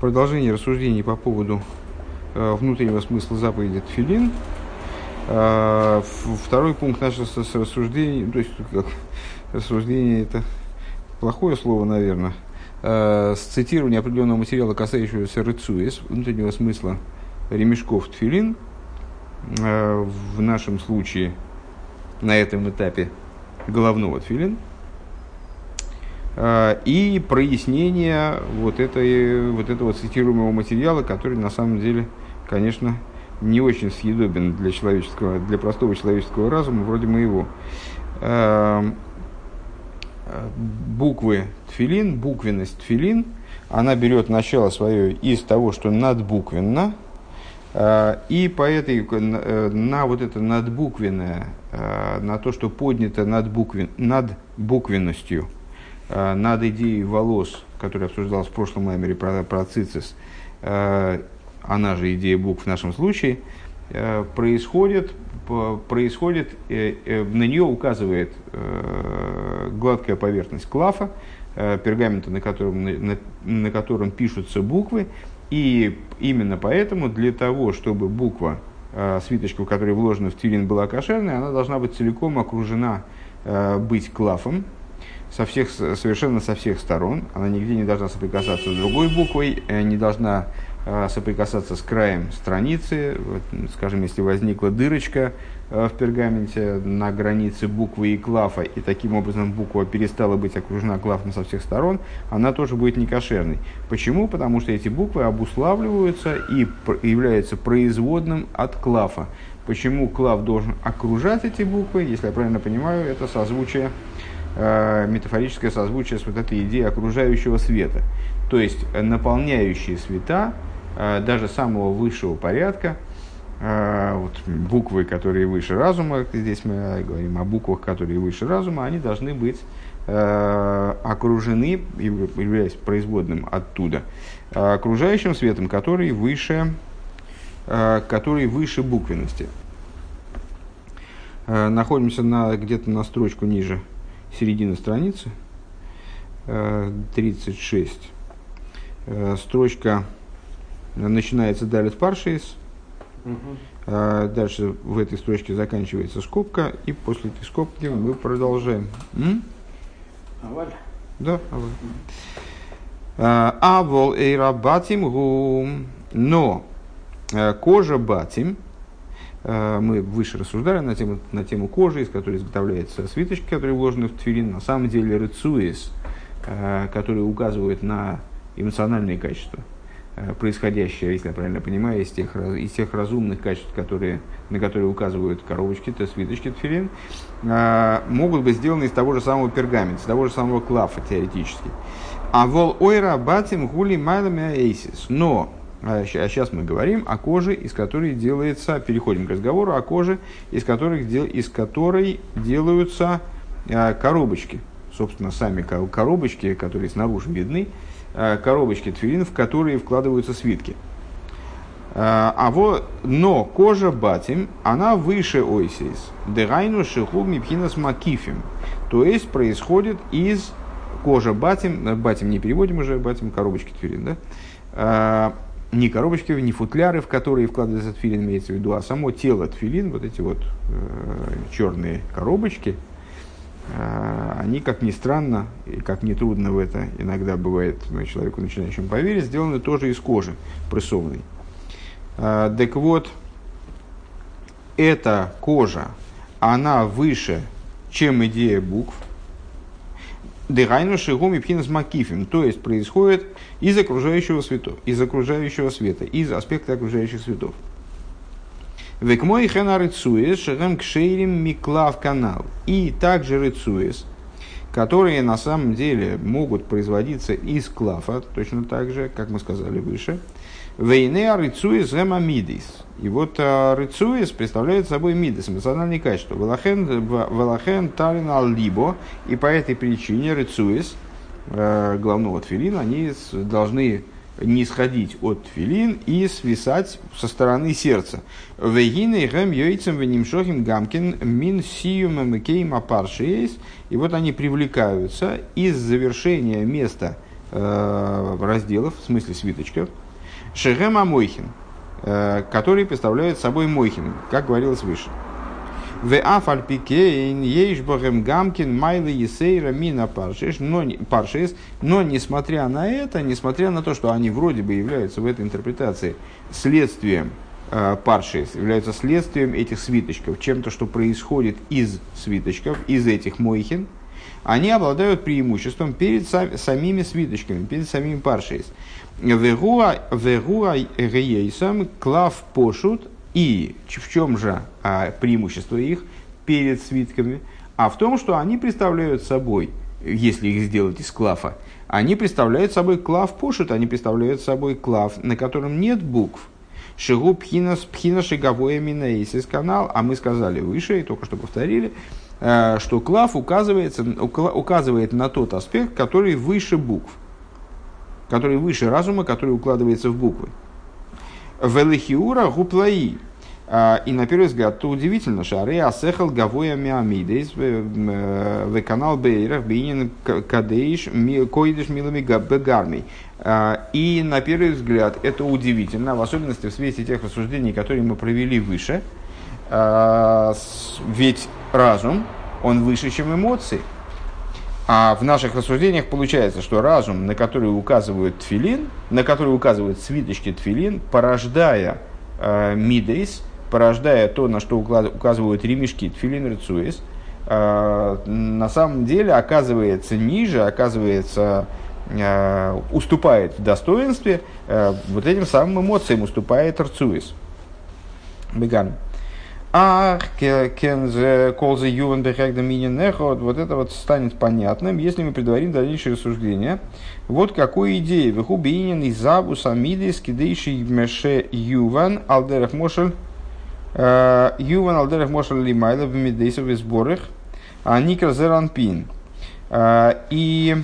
продолжение рассуждений по поводу э, внутреннего смысла заповеди Тфилин. Э, второй пункт нашего рассуждения, то есть как, рассуждение это плохое слово, наверное, э, с цитирования определенного материала, касающегося рыцуис, внутреннего смысла ремешков Тфилин, э, в нашем случае на этом этапе головного Тфилин – и прояснение вот, этой, вот этого цитируемого материала, который на самом деле, конечно, не очень съедобен для, человеческого, для простого человеческого разума, вроде моего. Эм, буквы тфилин, буквенность тфилин, она берет начало свое из того, что надбуквенно, э, и по этой, э, на вот это надбуквенное, на то, что поднято над, буквен, над буквенностью – Э, над идеей волос, которая обсуждалась в прошлом маймере про, про цицис, э, она же идея букв в нашем случае, э, происходит, происходит на нее указывает гладкая поверхность клафа, пергамента, на котором, на, на котором пишутся буквы, и именно поэтому для того, чтобы буква свиточка, которая вложена в тирин, была кошерной, она должна быть целиком окружена быть клафом, со всех, совершенно со всех сторон. Она нигде не должна соприкасаться с другой буквой, э, не должна э, соприкасаться с краем страницы. Вот, скажем, если возникла дырочка э, в пергаменте на границе буквы и клафа, и таким образом буква перестала быть окружена клафом со всех сторон, она тоже будет некошерной. Почему? Потому что эти буквы обуславливаются и являются производным от клафа. Почему клав должен окружать эти буквы? Если я правильно понимаю, это созвучие э, метафорическое созвучие с вот этой идеей окружающего света. То есть э, наполняющие света, э, даже самого высшего порядка, вот, буквы, которые выше разума, здесь мы говорим о буквах, которые выше разума, они должны быть окружены, являясь производным оттуда, окружающим светом, который выше, который выше буквенности. Находимся на, где-то на строчку ниже середина страницы, 36. Э, э, строчка начинается далит паршис, угу. дальше в этой строчке заканчивается скобка, и после этой скобки мы продолжаем. М? Аваль? Да, аваль. Авол эйра батим гум. Но кожа батим, Э, мы выше рассуждали на тему, на тему кожи, из которой изготовляются свиточки, которые вложены в тфилин. На самом деле рецуис, э, которые указывают на эмоциональные качества, э, происходящее, если я правильно понимаю, из тех, из тех разумных качеств, которые, на которые указывают коробочки, то свиточки тфилин, могут быть сделаны из того же самого пергамента, из того же самого клафа теоретически. А вол ойра батим гули майлами эйсис. Но а сейчас а мы говорим о коже, из которой делается, переходим к разговору о коже, из, которых, из которой делаются а, коробочки. Собственно, сами коробочки, которые снаружи видны, коробочки тфилин, в которые вкладываются свитки. А вот, но кожа батим, она выше ойсис. Дерайну шиху мипхинас макифим. То есть происходит из кожи батим, батим не переводим уже, батим коробочки тфилин, да? Не коробочки, не футляры, в которые вкладывается тфилин, имеется в виду, а само тело тфилин, вот эти вот э, черные коробочки, э, они, как ни странно, и как ни трудно в это иногда бывает ну, человеку начинающему поверить, сделаны тоже из кожи прессованной. Э, так вот, эта кожа, она выше, чем идея букв, Дыхайну шигум и пхинас макифим, то есть происходит из окружающего света, из окружающего света, из аспекта окружающих светов. Век мой хена рыцуес шагам кшейрим миклав канал. И также рыцуес, которые на самом деле могут производиться из клафа, точно так же, как мы сказали выше. Вейне рыцуес гемамидис. И вот а, рыцуис представляет собой мидас, эмоциональные качества. Велахен талин ал либо. И по этой причине рыцуис, э, главного тфилина, они должны не сходить от тфилин и свисать со стороны сердца. Вегины гэм йойцем венимшохим гамкин мин сиюм мекейм апаршиес. И вот они привлекаются из завершения места разделов, в смысле свиточков, Шегема Мойхин, которые представляют собой Мойхин, как говорилось выше. В Афальпикейн, Ейшбахем Гамкин, Майла Есейра, Мина Паршиш, но, Паршис, но несмотря на это, несмотря на то, что они вроде бы являются в этой интерпретации следствием э, Паршис, являются следствием этих свиточков, чем-то, что происходит из свиточков, из этих Мойхин, они обладают преимуществом перед самими свиточками, перед самими Паршис. Вегуа рейсам клав пошут и в чем же а, преимущество их перед свитками? А в том, что они представляют собой, если их сделать из клафа, они представляют собой клав пошут, они представляют собой клав, на котором нет букв. Шигу пхина пхина шиговое минаисис канал, а мы сказали выше, и только что повторили, э, что клав указывается, указывает на тот аспект, который выше букв, который выше разума, который укладывается в буквы. Велихиура гуплаи. А, и на первый взгляд, то удивительно, Аре Асехал Гавоя Миамидейс в канал Бейрах Бейнин Кадейш Койдеш Милами Бегармей. А, и на первый взгляд это удивительно, в особенности в свете тех рассуждений, которые мы провели выше. А, ведь разум, он выше, чем эмоции. А в наших рассуждениях получается, что разум, на который указывают тфилин, на который указывают свиточки тфилин, порождая э, мидейс, порождая то, на что указывают ремешки тфилин рецуис, э, на самом деле оказывается ниже, оказывается э, уступает в достоинстве вот этим самым эмоциям, уступает рцуис. Беган. Ах, кензе колзе ювен бехегда мининехот, вот это вот станет понятным, если мы предварим дальнейшее рассуждение. Вот какой идеи. Вехубинин и забус амидис кидейший меше юван алдерах мошель э, юван алдерах мошель лимайла в мидейсов и сборах, а никра зеранпин. Э, и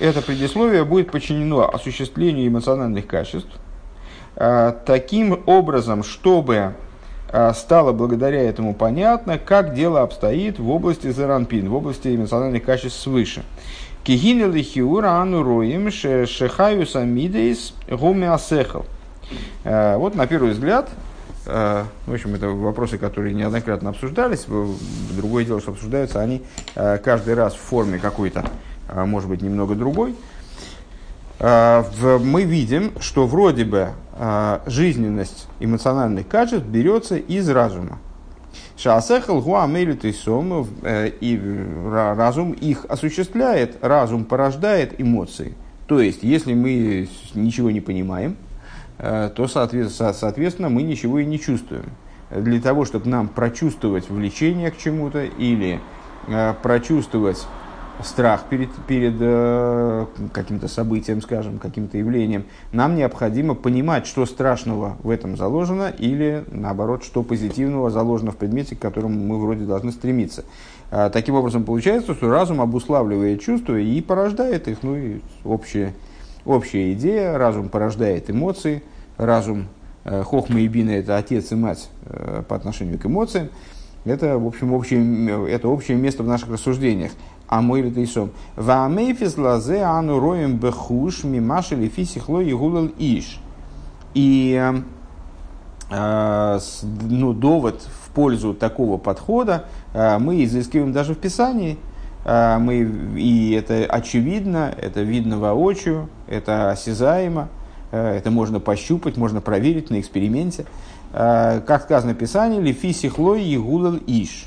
это предисловие будет подчинено осуществлению эмоциональных качеств э, таким образом, чтобы стало благодаря этому понятно, как дело обстоит в области заранпин, в области эмоциональных качеств свыше. Кигины лихиура шехаю самидейс гумиасехал. А, вот на первый взгляд, а, в общем, это вопросы, которые неоднократно обсуждались. Другое дело, что обсуждаются они каждый раз в форме какой-то, может быть, немного другой. Мы видим, что вроде бы а, жизненность эмоциональных качеств берется из разума. Шаасехал гуамелю тейсом, э, и разум их осуществляет, разум порождает эмоции. То есть, если мы ничего не понимаем, э, то, соответственно, мы ничего и не чувствуем. Для того, чтобы нам прочувствовать влечение к чему-то или э, прочувствовать страх перед, перед э, каким-то событием, скажем, каким-то явлением, нам необходимо понимать, что страшного в этом заложено, или наоборот, что позитивного заложено в предмете, к которому мы вроде должны стремиться. А, таким образом, получается, что разум обуславливает чувства и порождает их, ну и общая, общая идея, разум порождает эмоции, разум, э, хохма и бина – это отец и мать э, по отношению к эмоциям, это, в общем, общее, это общее место в наших рассуждениях а мой литейсом. Ваамейфис лазе ану роем бехуш мимаши лифисихло и гулал иш. И э, ну, довод в пользу такого подхода э, мы изыскиваем даже в Писании. Э, мы, и это очевидно, это видно воочию, это осязаемо, это можно пощупать, можно проверить на эксперименте. Как сказано в Писании, лифисихлой и гулал иш.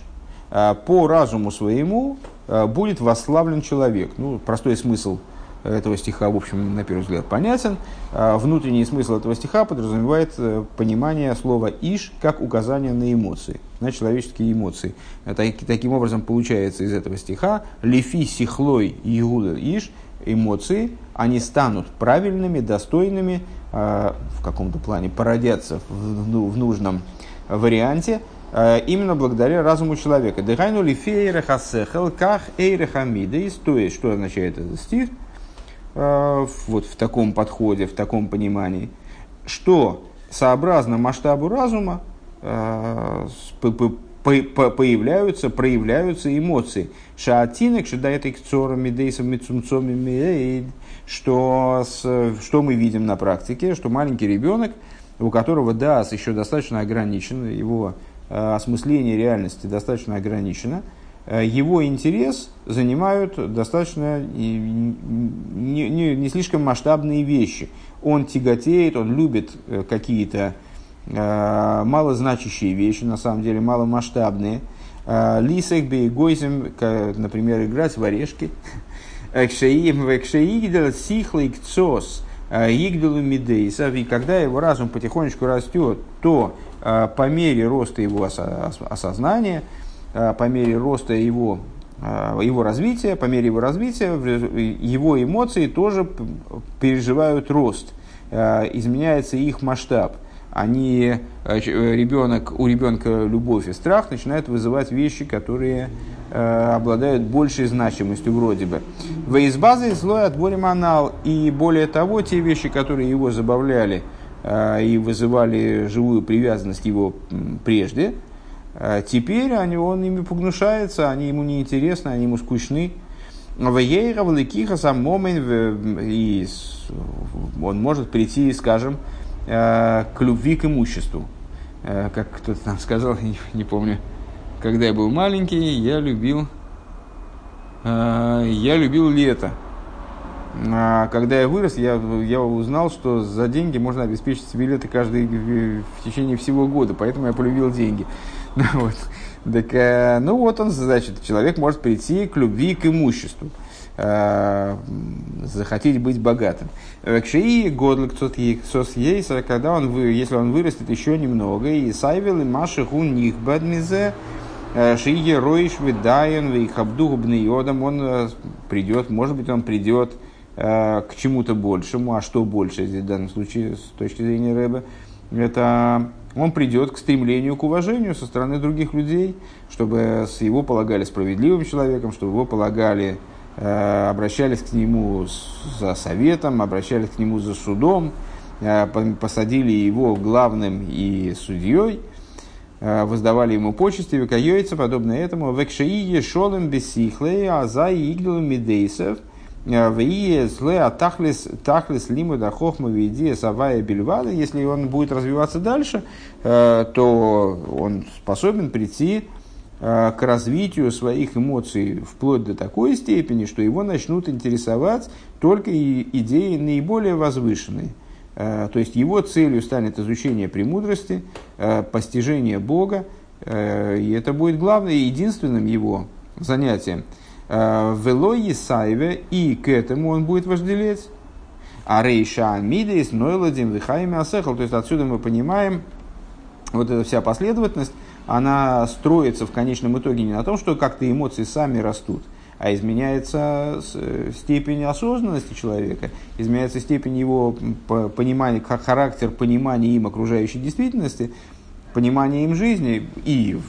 По разуму своему будет восславлен человек. Ну, простой смысл этого стиха, в общем, на первый взгляд, понятен. Э, внутренний смысл этого стиха подразумевает э, понимание слова «иш» как указание на эмоции, на человеческие эмоции. Таким образом, получается из этого стиха «лифи сихлой иуда иш» эмоции, они станут правильными, достойными, в каком-то плане породятся в ну, нужном варианте – Э, именно благодаря разуму человека. Дыхайну ли фейрехасехел ках эйрехамидейс, то есть, что означает этот стих, э, вот в таком подходе, в таком понимании, что сообразно масштабу разума, э, появляются, проявляются эмоции. Шаатинок, шедайтик цорами, дейсом, мицумцоми, что, что мы видим на практике, что маленький ребенок, у которого дас еще достаточно ограничен, его э, осмысление реальности достаточно ограничено, э, его интерес занимают достаточно не, не, не слишком масштабные вещи. Он тяготеет, он любит э, какие-то малозначащие вещи, на самом деле маломасштабные. Лисек, бейгойзем, например, играть в орешки. Экшеим, экшеигдел, сихлик, цос – Игдалу Мидейса, и когда его разум потихонечку растет, то а, по мере роста его осознания, а, по мере роста его, а, его развития, по мере его развития, его эмоции тоже переживают рост, изменяется их масштаб они, э, ребенок, у ребенка любовь и страх начинают вызывать вещи, которые э, обладают большей значимостью вроде бы. В из базы злой отборем анал. И более того, те вещи, которые его забавляли э, и вызывали живую привязанность его прежде, э, теперь они, он ими погнушается, они ему неинтересны, они ему скучны. В Ейра, в Ликиха, сам момент, и он может прийти, скажем, Э, к любви к имуществу. Э, как кто-то там сказал, не, помню, когда я был маленький, я любил, э, я любил лето. А когда я вырос, я, я узнал, что за деньги можно обеспечить себе лето каждый в течение всего года, поэтому я полюбил деньги. Вот. Так, ну вот он, значит, человек может прийти к любви к имуществу. Э, захотеть быть богатым. Кшии годлик сос ейса, когда он, если он вырастет еще немного, и сайвел и маши хун них бадмизе, э, шиге роиш видаен и хабду йодом, он э, придет, может быть, он придет к чему-то большему, а что больше здесь в данном случае с точки зрения Рэба, это он придет к стремлению к уважению со стороны других людей, чтобы его полагали справедливым человеком, чтобы его полагали обращались к нему за советом, обращались к нему за судом, э, посадили его главным и судьей, э, воздавали ему почести, векайойца, подобно этому, векшаие шолем бесихлей, а за игдалу медейсов, в зле атахлис тахлис лимуда хохма видия савая бельвада, если он будет развиваться дальше, то он способен прийти Э, к развитию своих эмоций вплоть до такой степени, что его начнут интересовать только идеи наиболее возвышенные. Э, то есть его целью станет изучение премудрости, э, постижение Бога, и это будет главным и единственным его занятием. Вело Есаеве, и к этому он будет вожделеть. А Рейша Мидейс, Нойладим, Вихайми Асехал. То есть отсюда мы понимаем вот эта вся последовательность, она строится в конечном итоге не на том, что как-то эмоции сами растут, а изменяется э, степень осознанности человека, изменяется степень его понимания, характер понимания им окружающей действительности, понимания им жизни, и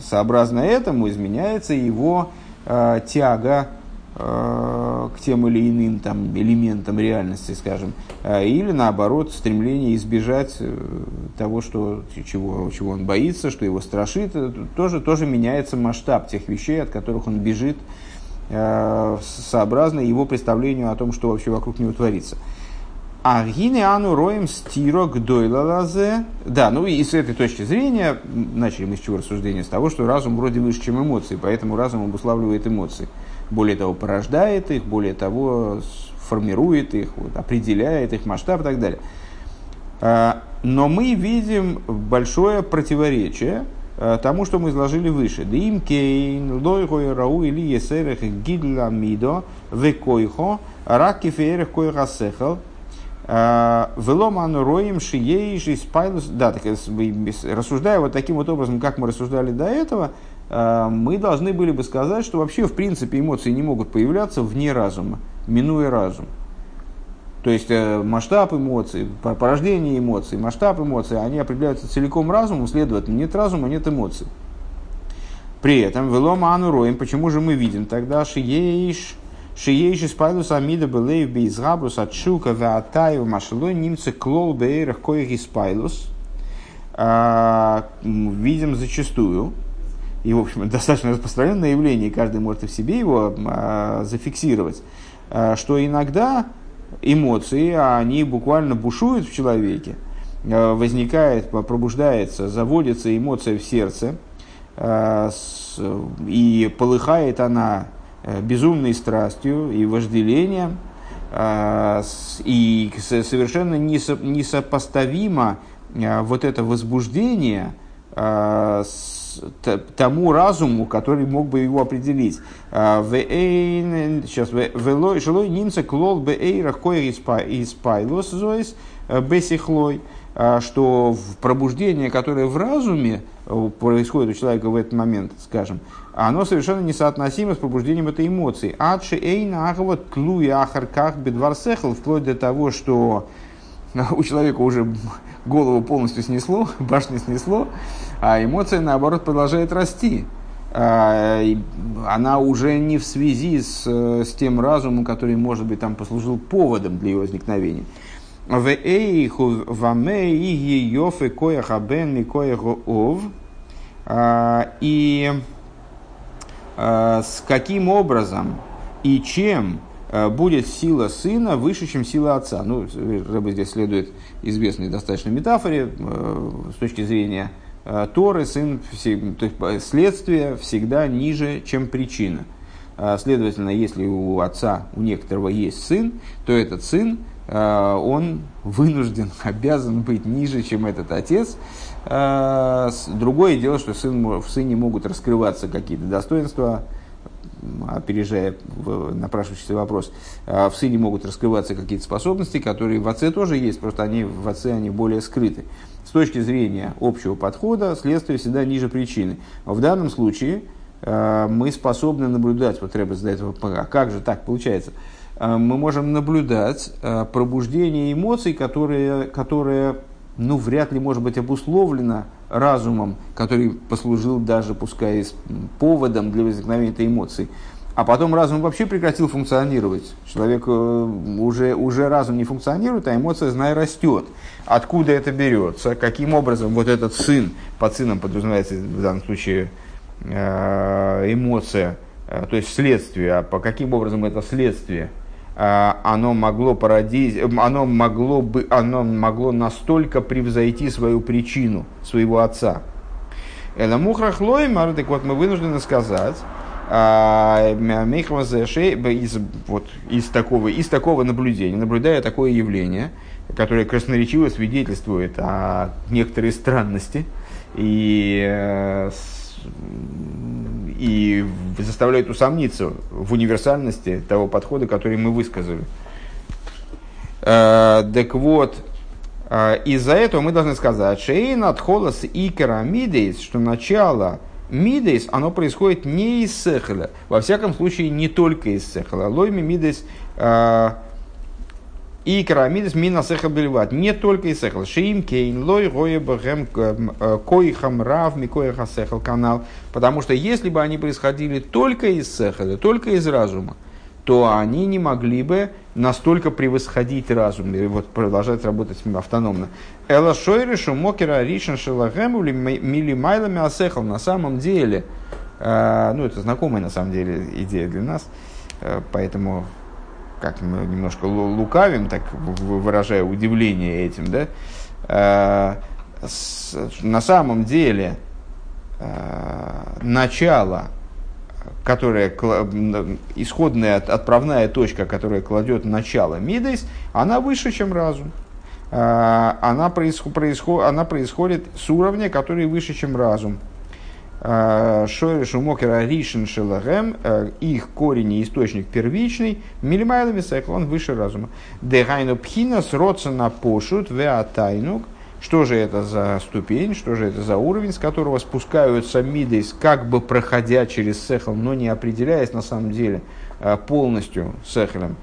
сообразно этому изменяется его э, тяга к тем или иным там, элементам реальности, скажем, э, или наоборот стремление избежать э, того, что, чего, чего он боится, что его страшит, тоже, тоже меняется масштаб тех вещей, от которых он бежит, сообразно его представлению о том, что вообще вокруг него творится. А гине ану роем стирок дойлалазе. Да, ну и с этой точки зрения, начали мы с чего рассуждения, с того, что разум вроде выше, чем эмоции, поэтому разум обуславливает эмоции более того, порождает их, более того, формирует их, вот, определяет их масштаб и так далее. А, но мы видим большое противоречие а, тому, что мы изложили выше. Дим кейн, лойхой рау или есерех гидла мидо, векойхо, раки феерех койха сехал, а, Веломан роем шиеиши спайлус. Да, так, рассуждая вот таким вот образом, как мы рассуждали до этого, мы должны были бы сказать, что вообще в принципе эмоции не могут появляться вне разума, минуя разум. То есть э, масштаб эмоций, порождение эмоций, масштаб эмоций, они определяются целиком разумом, следовательно, нет разума, нет эмоций. При этом, велома ану роем, почему же мы видим тогда шиеиш, шиеиш испайлус амида белеев бейзгабрус от шука веатаев машелой немцы клол бейрах коих испайлус – видим зачастую, и, в общем, достаточно распространенное явление, и каждый может и в себе его зафиксировать, что иногда эмоции, они буквально бушуют в человеке, возникает, пробуждается, заводится эмоция в сердце, и полыхает она безумной страстью и вожделением – а, и совершенно несопоставимо а, вот это возбуждение а, тому разуму, который мог бы его определить. Сейчас, жилой немца клол бы эйрах кое из пайлос зоис бесихлой, что пробуждение, которое в разуме происходит у человека в этот момент, скажем, оно совершенно несоотносимо с пробуждением этой эмоции. Адши эйна ахват клуи ахарках бедварсехл, вплоть до того, что у человека уже голову полностью снесло, башню снесло, а эмоция, наоборот, продолжает расти. А, она уже не в связи с, с тем разумом, который, может быть, там послужил поводом для ее возникновения. В эйху ваме и йофе кояха бен ми ов. А, и Э, с каким образом и чем э, будет сила сына выше, чем сила отца. Ну, Рэбе здесь следует известной достаточно метафоре э, с точки зрения Торы, сын, то есть следствие всегда ниже, чем причина. Следовательно, если у отца, у некоторого есть сын, то этот сын, он вынужден, обязан быть ниже, чем этот отец, другое дело, что сын, в сыне могут раскрываться какие-то достоинства, опережая напрашивающийся вопрос, а, в сыне могут раскрываться какие-то способности, которые в отце тоже есть, просто они в отце они более скрыты. С точки зрения общего подхода, следствие всегда ниже причины. В данном случае а, мы способны наблюдать, вот Рэбе задает вопрос, а как же так получается? Мы можем наблюдать пробуждение эмоций, которые, которые ну, вряд ли может быть обусловлено разумом, который послужил даже, пускай, поводом для возникновения этой эмоции. А потом разум вообще прекратил функционировать. Человек э, уже, уже разум не функционирует, а эмоция, знай, растет. Откуда это берется? Каким образом вот этот сын, под сыном подразумевается в данном случае э, эмоция, э, то есть следствие, а по каким образом это следствие – оно могло породить, оно могло, бы, оно могло настолько превзойти свою причину, своего отца. Это мухрахлой, так вот мы вынуждены сказать, а, из, вот, из, такого, из такого наблюдения, наблюдая такое явление, которое красноречиво свидетельствует о некоторой странности и э, и заставляет усомниться в универсальности того подхода, который мы высказали. Э, так вот, э, из-за этого мы должны сказать, шейн от холос и керамидейс, что начало мидейс, оно происходит не из сехала, во всяком случае не только из сехала. Лойми мидейс э, и карамидис мина сехал бельват. Не только из сехал. Шиим кейн лой роя бхэм э, койхам рав микоиха сехал канал. Потому что если бы они происходили только из сехала, только из разума, то они не могли бы настолько превосходить разум и вот продолжать работать автономно. Эла шойришу мокера ришен шелагем мили майлами асехал. На самом деле, э, ну это знакомая на самом деле идея для нас, э, поэтому как мы немножко лукавим, так выражая удивление этим, да, э, на самом деле э, начало, которое, исходная отправная точка, которая кладет начало Мидейс, она выше, чем разум. Э, она, происход, происход, она происходит с уровня, который выше, чем разум. Шойреш умокера ришен шелагем, э, их корень и источник первичный, милимайлами сайкл, он выше разума. Дегайну пхинас родсона пошут веатайнук, что же это за ступень, что же это за уровень, с которого спускаются мидейс, как бы проходя через сехл, но не определяясь на самом деле э, полностью сехлем.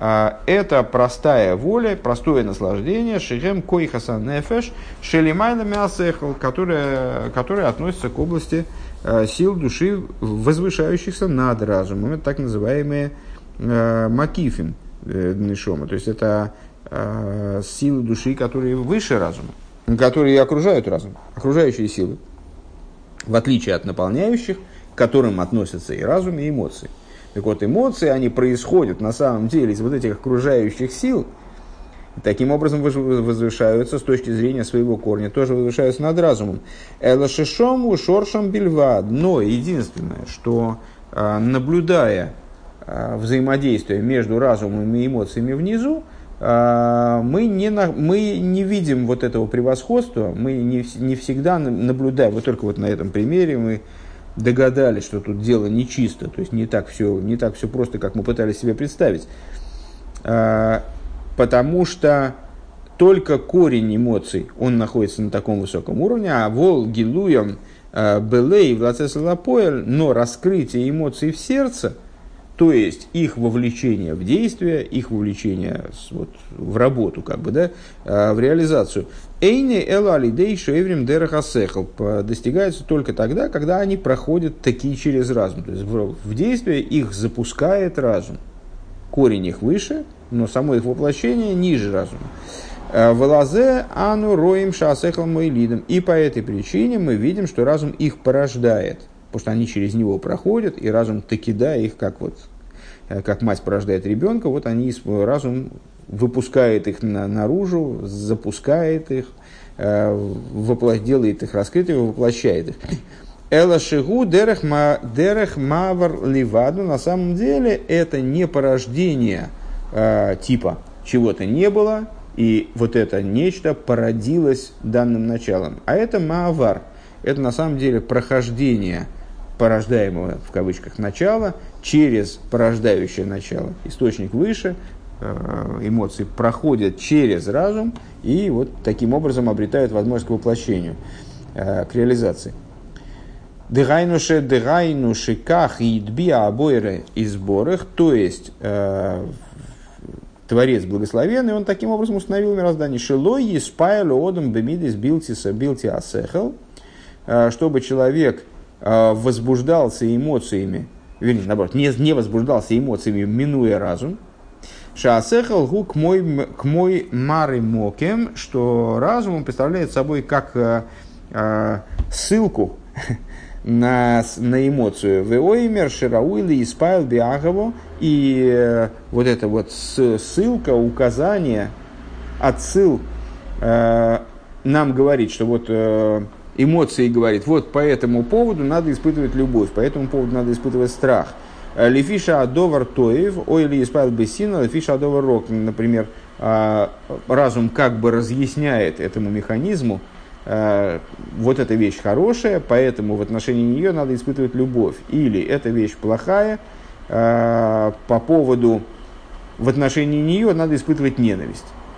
А, это простая воля, простое наслаждение, шигем койхаса нефеш, шелимайна мясехал, которое, которое относится к области а, сил души, возвышающихся над разумом. Это так называемые а, макифин э, нишома. То есть это силы души, которые выше разума. которые окружают разум, окружающие силы, в отличие от наполняющих, к которым относятся и разум, и эмоции. Так вот, эмоции, они происходят на самом деле из вот этих окружающих сил, таким образом возвышаются с точки зрения своего корня, тоже возвышаются над разумом. Элашишом шоршам бельвад. Но единственное, что а, наблюдая а, взаимодействие между разумом и эмоциями внизу, а, мы не, на, мы не видим вот этого превосходства, мы не, не всегда наблюдаем, вот только вот на этом примере мы догадались, что тут дело нечисто, то есть не так все, не так все просто, как мы пытались себе представить. А, потому что только корень эмоций, он находится на таком высоком уровне, а вол гилуем а, белей в но раскрытие эмоций в сердце – то есть их вовлечение в действие, их вовлечение вот, в работу, как бы, да, а, в реализацию. Эйни элалидей шеврим дерахасехл достигается только тогда, когда они проходят такие через разум. То есть в, в действие их запускает разум. Корень их выше, но само их воплощение ниже разума. А, Велазе ану роим шасехл мойлидом. И по этой причине мы видим, что разум их порождает – потому что они через него проходят, и разум таки да их, как вот э, как мать порождает ребенка, вот они, разум выпускает их на, наружу, запускает их, э, воплощ, делает их раскрытыми, воплощает их. Эла шигу дерех, ма, дерех мавар ливаду, на самом деле это не порождение э, типа чего-то не было, и вот это нечто породилось данным началом. А это маавар. Это на самом деле прохождение – порождаемого, в кавычках, начала через порождающее начало. Источник выше, э, эмоции проходят через разум и вот таким образом обретают возможность к воплощению, э, к реализации. Дыгайнуше, дыгайнуше, ках и дбия обойры и сборах, то есть э, Творец благословенный, он таким образом установил мироздание. Шилой еспайло одам бемидис билтиса билти асехал, чтобы человек возбуждался эмоциями, вернее, наоборот, не, не возбуждался эмоциями, минуя разум, Шаасехал гу к мой, к мой мары мокем, что разум представляет собой как э, э, ссылку на, на эмоцию. Веоймер, Ширауили, Испайл, Биагово. И э, вот эта вот ссылка, указание, отсыл э, нам говорит, что вот э, эмоции говорит, вот по этому поводу надо испытывать любовь, по этому поводу надо испытывать страх. Э, лифиша адовар тоев, ой или исправил бессина, лифиша адовар рок, например, а, разум как бы разъясняет этому механизму, э, вот эта вещь хорошая, поэтому в отношении нее надо испытывать любовь. Или эта вещь плохая, э, по поводу в отношении нее надо испытывать ненависть.